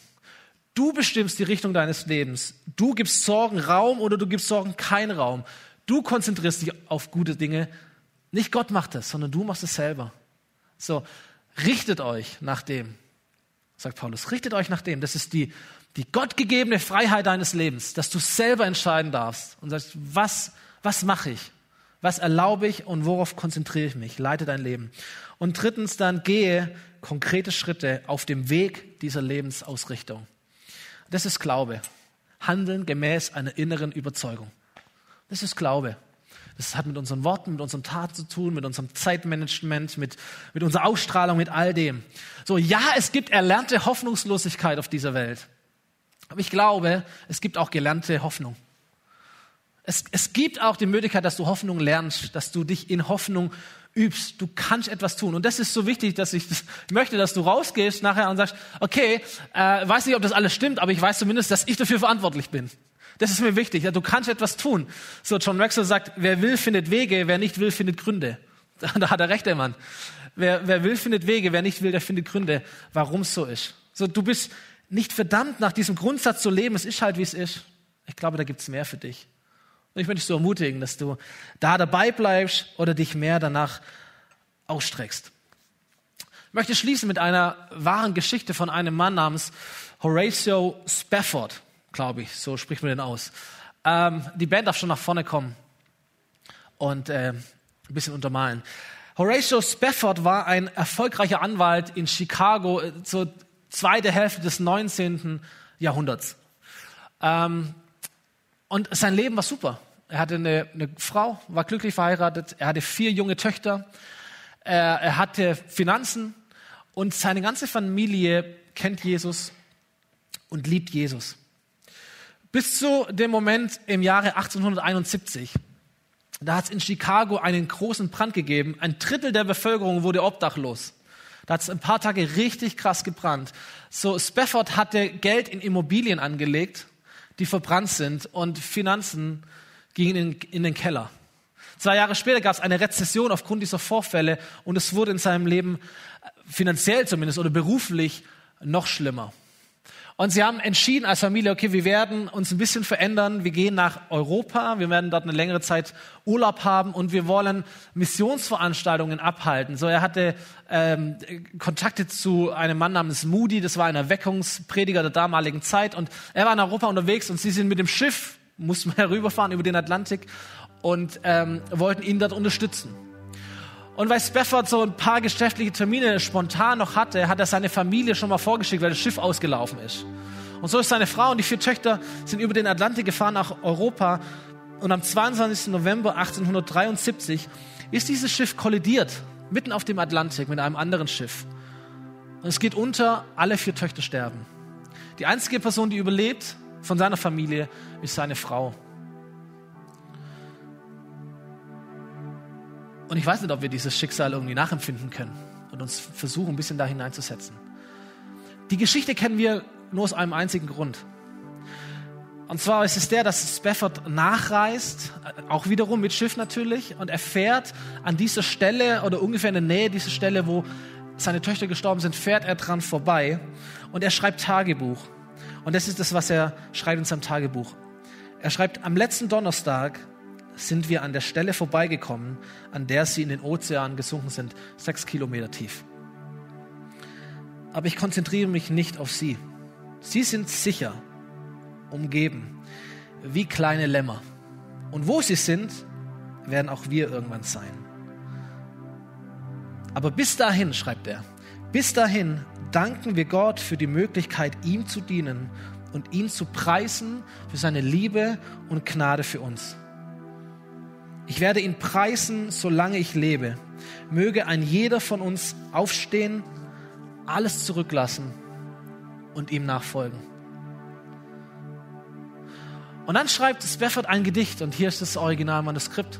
Du bestimmst die Richtung deines Lebens. Du gibst Sorgen Raum oder du gibst Sorgen keinen Raum. Du konzentrierst dich auf gute Dinge. Nicht Gott macht es, sondern du machst es selber. So, Richtet euch nach dem, sagt Paulus, richtet euch nach dem. Das ist die, die gottgegebene Freiheit deines Lebens, dass du selber entscheiden darfst und sagst, was, was mache ich? Was erlaube ich und worauf konzentriere ich mich? Leite dein Leben. Und drittens dann gehe konkrete Schritte auf dem Weg dieser Lebensausrichtung. Das ist Glaube. Handeln gemäß einer inneren Überzeugung. Das ist Glaube. Das hat mit unseren Worten, mit unseren Taten zu tun, mit unserem Zeitmanagement, mit, mit unserer Ausstrahlung, mit all dem. So, ja, es gibt erlernte Hoffnungslosigkeit auf dieser Welt. Aber ich glaube, es gibt auch gelernte Hoffnung. Es, es gibt auch die Möglichkeit, dass du Hoffnung lernst, dass du dich in Hoffnung übst. Du kannst etwas tun. Und das ist so wichtig, dass ich das möchte, dass du rausgehst nachher und sagst, okay, äh, weiß nicht, ob das alles stimmt, aber ich weiß zumindest, dass ich dafür verantwortlich bin. Das ist mir wichtig. Ja, du kannst etwas tun. So, John Maxwell sagt, wer will, findet Wege, wer nicht will, findet Gründe. Da hat er recht, der Mann. Wer, wer will, findet Wege, wer nicht will, der findet Gründe, warum es so ist. So, du bist nicht verdammt, nach diesem Grundsatz zu leben, es ist halt, wie es ist. Ich glaube, da gibt es mehr für dich. Und ich möchte dich so ermutigen, dass du da dabei bleibst oder dich mehr danach ausstreckst. Ich möchte schließen mit einer wahren Geschichte von einem Mann namens Horatio Spafford glaube ich. So spricht man den aus. Ähm, die Band darf schon nach vorne kommen und äh, ein bisschen untermalen. Horatio Spafford war ein erfolgreicher Anwalt in Chicago äh, zur zweiten Hälfte des 19. Jahrhunderts. Ähm, und sein Leben war super. Er hatte eine, eine, Frau, war glücklich verheiratet, er hatte vier junge Töchter, er, er hatte Finanzen und seine ganze Familie kennt Jesus und liebt Jesus. Bis zu dem Moment im Jahre 1871. Da hat es in Chicago einen großen Brand gegeben. Ein Drittel der Bevölkerung wurde obdachlos. Da hat es ein paar Tage richtig krass gebrannt. So, Spafford hatte Geld in Immobilien angelegt, die verbrannt sind und Finanzen gingen in, in den Keller. Zwei Jahre später gab es eine Rezession aufgrund dieser Vorfälle und es wurde in seinem Leben finanziell zumindest oder beruflich noch schlimmer. Und sie haben entschieden als Familie, okay, wir werden uns ein bisschen verändern. Wir gehen nach Europa. Wir werden dort eine längere Zeit Urlaub haben und wir wollen Missionsveranstaltungen abhalten. So, er hatte ähm, Kontakte zu einem Mann namens Moody. Das war ein Erweckungsprediger der damaligen Zeit. Und er war in Europa unterwegs und sie sind mit dem Schiff, mussten wir herüberfahren über den Atlantik und ähm, wollten ihn dort unterstützen. Und weil Spafford so ein paar geschäftliche Termine spontan noch hatte, hat er seine Familie schon mal vorgeschickt, weil das Schiff ausgelaufen ist. Und so ist seine Frau und die vier Töchter sind über den Atlantik gefahren nach Europa. Und am 22. November 1873 ist dieses Schiff kollidiert, mitten auf dem Atlantik mit einem anderen Schiff. Und es geht unter, alle vier Töchter sterben. Die einzige Person, die überlebt von seiner Familie, ist seine Frau. Und ich weiß nicht, ob wir dieses Schicksal irgendwie nachempfinden können und uns versuchen, ein bisschen da hineinzusetzen. Die Geschichte kennen wir nur aus einem einzigen Grund. Und zwar ist es der, dass Spafford nachreist, auch wiederum mit Schiff natürlich, und er fährt an dieser Stelle oder ungefähr in der Nähe dieser Stelle, wo seine Töchter gestorben sind, fährt er dran vorbei und er schreibt Tagebuch. Und das ist das, was er schreibt in seinem Tagebuch. Er schreibt, am letzten Donnerstag sind wir an der Stelle vorbeigekommen, an der sie in den Ozean gesunken sind, sechs Kilometer tief. Aber ich konzentriere mich nicht auf sie. Sie sind sicher umgeben, wie kleine Lämmer. Und wo sie sind, werden auch wir irgendwann sein. Aber bis dahin, schreibt er, bis dahin danken wir Gott für die Möglichkeit, ihm zu dienen und ihn zu preisen für seine Liebe und Gnade für uns. Ich werde ihn preisen, solange ich lebe. Möge ein jeder von uns aufstehen, alles zurücklassen und ihm nachfolgen. Und dann schreibt Spafford ein Gedicht und hier ist das Originalmanuskript.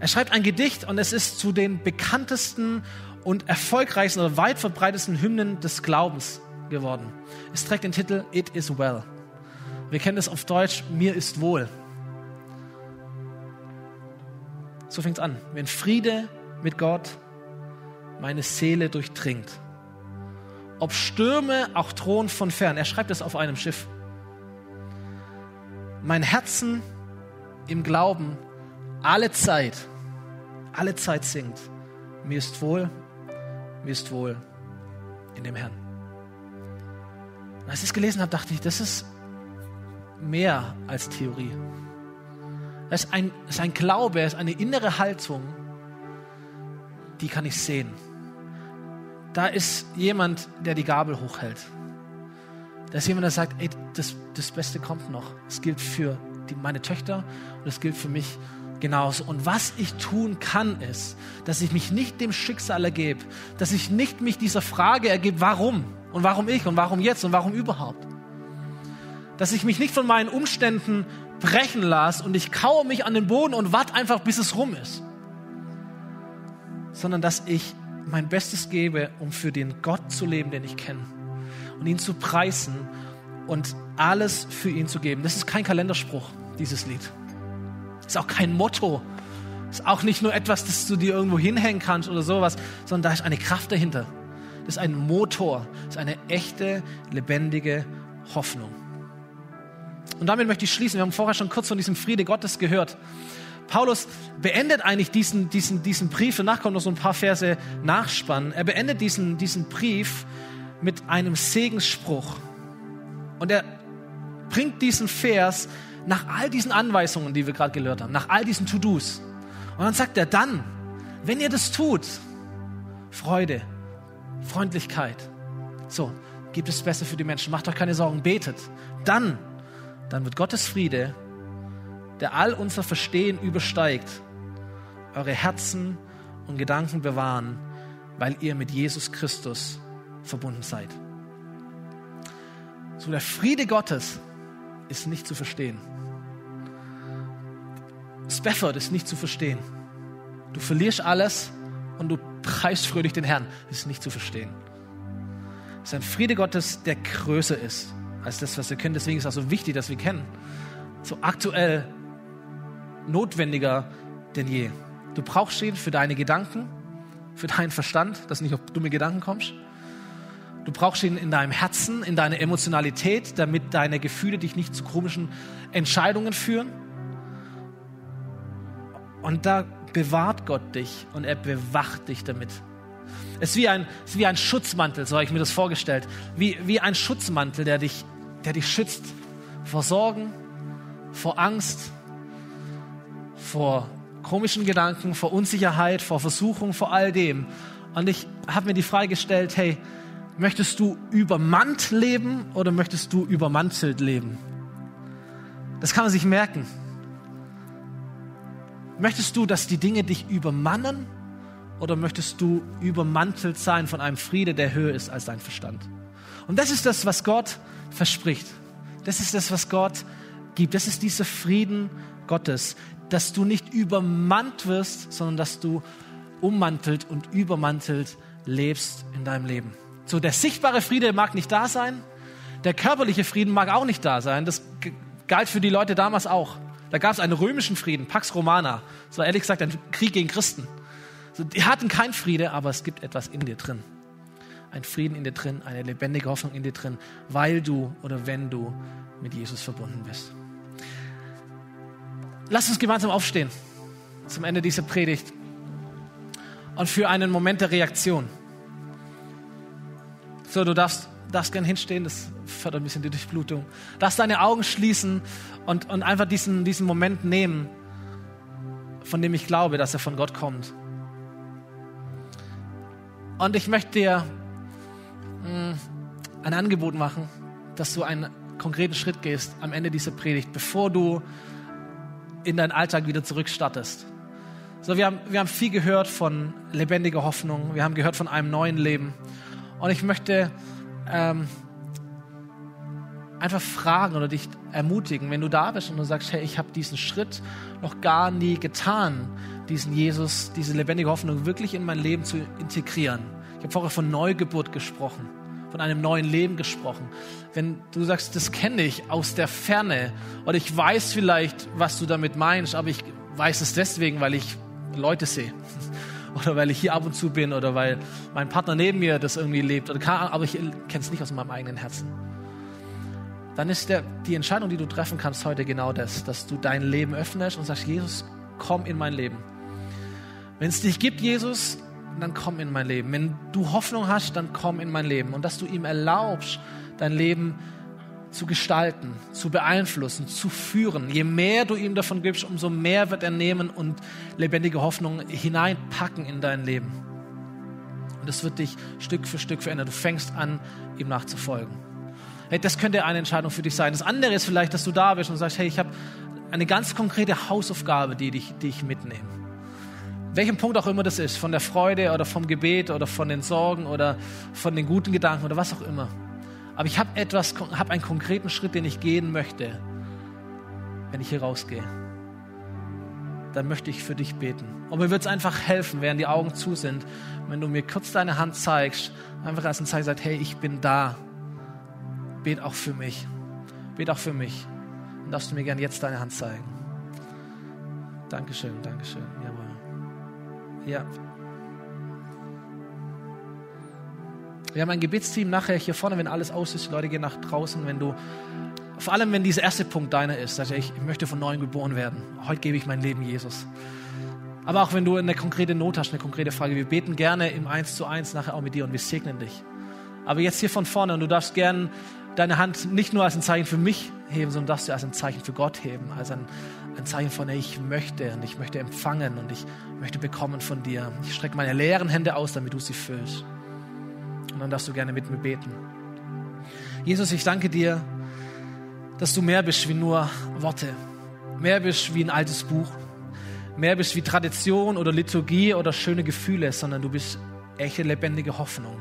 Er schreibt ein Gedicht und es ist zu den bekanntesten und erfolgreichsten oder weit verbreitetsten Hymnen des Glaubens geworden. Es trägt den Titel It is well. Wir kennen es auf Deutsch, mir ist wohl. So fängt es an. Wenn Friede mit Gott meine Seele durchdringt. Ob Stürme auch drohen von fern. Er schreibt es auf einem Schiff mein Herzen im Glauben alle Zeit, alle Zeit singt. Mir ist wohl, mir ist wohl in dem Herrn. Als ich es gelesen habe, dachte ich, das ist mehr als Theorie. Das ist ein, das ist ein Glaube, es ist eine innere Haltung, die kann ich sehen. Da ist jemand, der die Gabel hochhält. Da ist jemand, der sagt, ey, das, das Beste kommt noch. Es gilt für die, meine Töchter und es gilt für mich genauso. Und was ich tun kann, ist, dass ich mich nicht dem Schicksal ergebe, dass ich nicht mich dieser Frage ergebe, warum und warum ich und warum jetzt und warum überhaupt. Dass ich mich nicht von meinen Umständen brechen lasse und ich kaue mich an den Boden und warte einfach, bis es rum ist. Sondern dass ich mein Bestes gebe, um für den Gott zu leben, den ich kenne und ihn zu preisen und alles für ihn zu geben. Das ist kein Kalenderspruch, dieses Lied. Das ist auch kein Motto. Das ist auch nicht nur etwas, das du dir irgendwo hinhängen kannst oder sowas, sondern da ist eine Kraft dahinter. Das ist ein Motor. Das ist eine echte, lebendige Hoffnung. Und damit möchte ich schließen. Wir haben vorher schon kurz von diesem Friede Gottes gehört. Paulus beendet eigentlich diesen, diesen, diesen Brief, danach kommen noch so ein paar Verse nachspannen. Er beendet diesen, diesen Brief mit einem Segensspruch. Und er bringt diesen Vers nach all diesen Anweisungen, die wir gerade gehört haben, nach all diesen To-Dos. Und dann sagt er, dann, wenn ihr das tut, Freude, Freundlichkeit, so, gibt es besser für die Menschen, macht euch keine Sorgen, betet. Dann, dann wird Gottes Friede, der all unser Verstehen übersteigt, eure Herzen und Gedanken bewahren, weil ihr mit Jesus Christus verbunden seid. So der Friede Gottes ist nicht zu verstehen. Spafford ist nicht zu verstehen. Du verlierst alles und du preist fröhlich den Herrn. Das ist nicht zu verstehen. Es ist ein Friede Gottes, der größer ist als das, was wir kennen. Deswegen ist es auch so wichtig, dass wir kennen. So aktuell notwendiger denn je. Du brauchst ihn für deine Gedanken, für deinen Verstand, dass du nicht auf dumme Gedanken kommst. Du brauchst ihn in deinem Herzen, in deiner Emotionalität, damit deine Gefühle dich nicht zu komischen Entscheidungen führen. Und da bewahrt Gott dich und er bewacht dich damit. Es ist wie ein, ist wie ein Schutzmantel, so habe ich mir das vorgestellt. Wie, wie ein Schutzmantel, der dich, der dich schützt vor Sorgen, vor Angst, vor komischen Gedanken, vor Unsicherheit, vor Versuchung, vor all dem. Und ich habe mir die Frage gestellt, hey, Möchtest du übermannt leben oder möchtest du übermantelt leben? Das kann man sich merken. Möchtest du, dass die Dinge dich übermannen oder möchtest du übermantelt sein von einem Friede, der höher ist als dein Verstand? Und das ist das, was Gott verspricht. Das ist das, was Gott gibt. Das ist dieser Frieden Gottes, dass du nicht übermannt wirst, sondern dass du ummantelt und übermantelt lebst in deinem Leben. So, der sichtbare Friede mag nicht da sein, der körperliche Frieden mag auch nicht da sein. Das galt für die Leute damals auch. Da gab es einen römischen Frieden, Pax Romana. Das war ehrlich gesagt ein Krieg gegen Christen. So, die hatten keinen Friede, aber es gibt etwas in dir drin. Ein Frieden in dir drin, eine lebendige Hoffnung in dir drin, weil du oder wenn du mit Jesus verbunden bist. Lass uns gemeinsam aufstehen zum Ende dieser Predigt und für einen Moment der Reaktion. So, du darfst, darfst gern hinstehen, das fördert ein bisschen die Durchblutung. Darfst deine Augen schließen und, und einfach diesen, diesen Moment nehmen, von dem ich glaube, dass er von Gott kommt. Und ich möchte dir ein Angebot machen, dass du einen konkreten Schritt gehst am Ende dieser Predigt, bevor du in deinen Alltag wieder zurückstartest. So, wir haben, wir haben viel gehört von lebendiger Hoffnung, wir haben gehört von einem neuen Leben. Und ich möchte ähm, einfach fragen oder dich ermutigen, wenn du da bist und du sagst, hey, ich habe diesen Schritt noch gar nie getan, diesen Jesus, diese lebendige Hoffnung wirklich in mein Leben zu integrieren. Ich habe vorher von Neugeburt gesprochen, von einem neuen Leben gesprochen. Wenn du sagst, das kenne ich aus der Ferne oder ich weiß vielleicht, was du damit meinst, aber ich weiß es deswegen, weil ich Leute sehe. Oder weil ich hier ab und zu bin oder weil mein Partner neben mir das irgendwie lebt. Oder kann, aber ich kenne es nicht aus meinem eigenen Herzen. Dann ist der, die Entscheidung, die du treffen kannst heute genau das, dass du dein Leben öffnest und sagst, Jesus, komm in mein Leben. Wenn es dich gibt, Jesus, dann komm in mein Leben. Wenn du Hoffnung hast, dann komm in mein Leben. Und dass du ihm erlaubst, dein Leben zu gestalten, zu beeinflussen, zu führen. Je mehr du ihm davon gibst, umso mehr wird er nehmen und lebendige Hoffnung hineinpacken in dein Leben. Und es wird dich Stück für Stück verändern. Du fängst an, ihm nachzufolgen. Hey, das könnte eine Entscheidung für dich sein. Das andere ist vielleicht, dass du da bist und sagst, hey, ich habe eine ganz konkrete Hausaufgabe, die, dich, die ich mitnehme. Welchen Punkt auch immer das ist, von der Freude oder vom Gebet oder von den Sorgen oder von den guten Gedanken oder was auch immer. Aber ich habe etwas, habe einen konkreten Schritt, den ich gehen möchte, wenn ich hier rausgehe. Dann möchte ich für dich beten. Und mir wird es einfach helfen, während die Augen zu sind, wenn du mir kurz deine Hand zeigst, einfach als ein Zeichen sagst, hey, ich bin da. Bet auch für mich. Bet auch für mich. Und darfst du mir gerne jetzt deine Hand zeigen. Dankeschön, Dankeschön. Ja. Wir haben ein Gebetsteam nachher hier vorne, wenn alles aus ist. Die Leute gehen nach draußen, wenn du, vor allem wenn dieser erste Punkt deiner ist, dass ich, ich möchte von neuem geboren werden. Heute gebe ich mein Leben Jesus. Aber auch wenn du eine konkrete Not hast, eine konkrete Frage, wir beten gerne im Eins zu Eins nachher auch mit dir und wir segnen dich. Aber jetzt hier von vorne und du darfst gerne deine Hand nicht nur als ein Zeichen für mich heben, sondern darfst du als ein Zeichen für Gott heben, als ein, ein Zeichen von, ich möchte und ich möchte empfangen und ich möchte bekommen von dir. Ich strecke meine leeren Hände aus, damit du sie füllst. Und dann darfst du gerne mit mir beten. Jesus, ich danke dir, dass du mehr bist wie nur Worte, mehr bist wie ein altes Buch, mehr bist wie Tradition oder Liturgie oder schöne Gefühle, sondern du bist echte lebendige Hoffnung.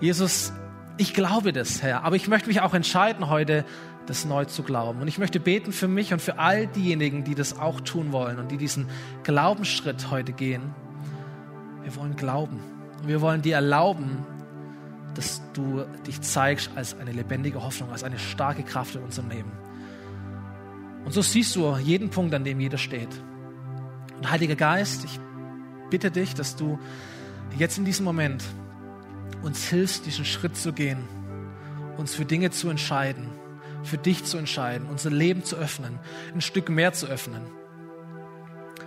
Jesus, ich glaube das, Herr, aber ich möchte mich auch entscheiden heute, das neu zu glauben. Und ich möchte beten für mich und für all diejenigen, die das auch tun wollen und die diesen Glaubensschritt heute gehen. Wir wollen glauben. Und wir wollen dir erlauben, dass du dich zeigst als eine lebendige Hoffnung, als eine starke Kraft in unserem Leben. Und so siehst du jeden Punkt, an dem jeder steht. Und Heiliger Geist, ich bitte dich, dass du jetzt in diesem Moment uns hilfst, diesen Schritt zu gehen, uns für Dinge zu entscheiden, für dich zu entscheiden, unser Leben zu öffnen, ein Stück mehr zu öffnen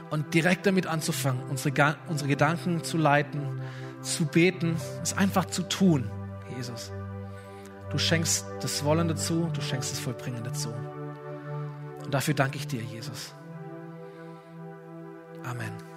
und direkt damit anzufangen, unsere, unsere Gedanken zu leiten, zu beten, es einfach zu tun, Jesus. Du schenkst das Wollen dazu, du schenkst das Vollbringen dazu. Und dafür danke ich dir, Jesus. Amen.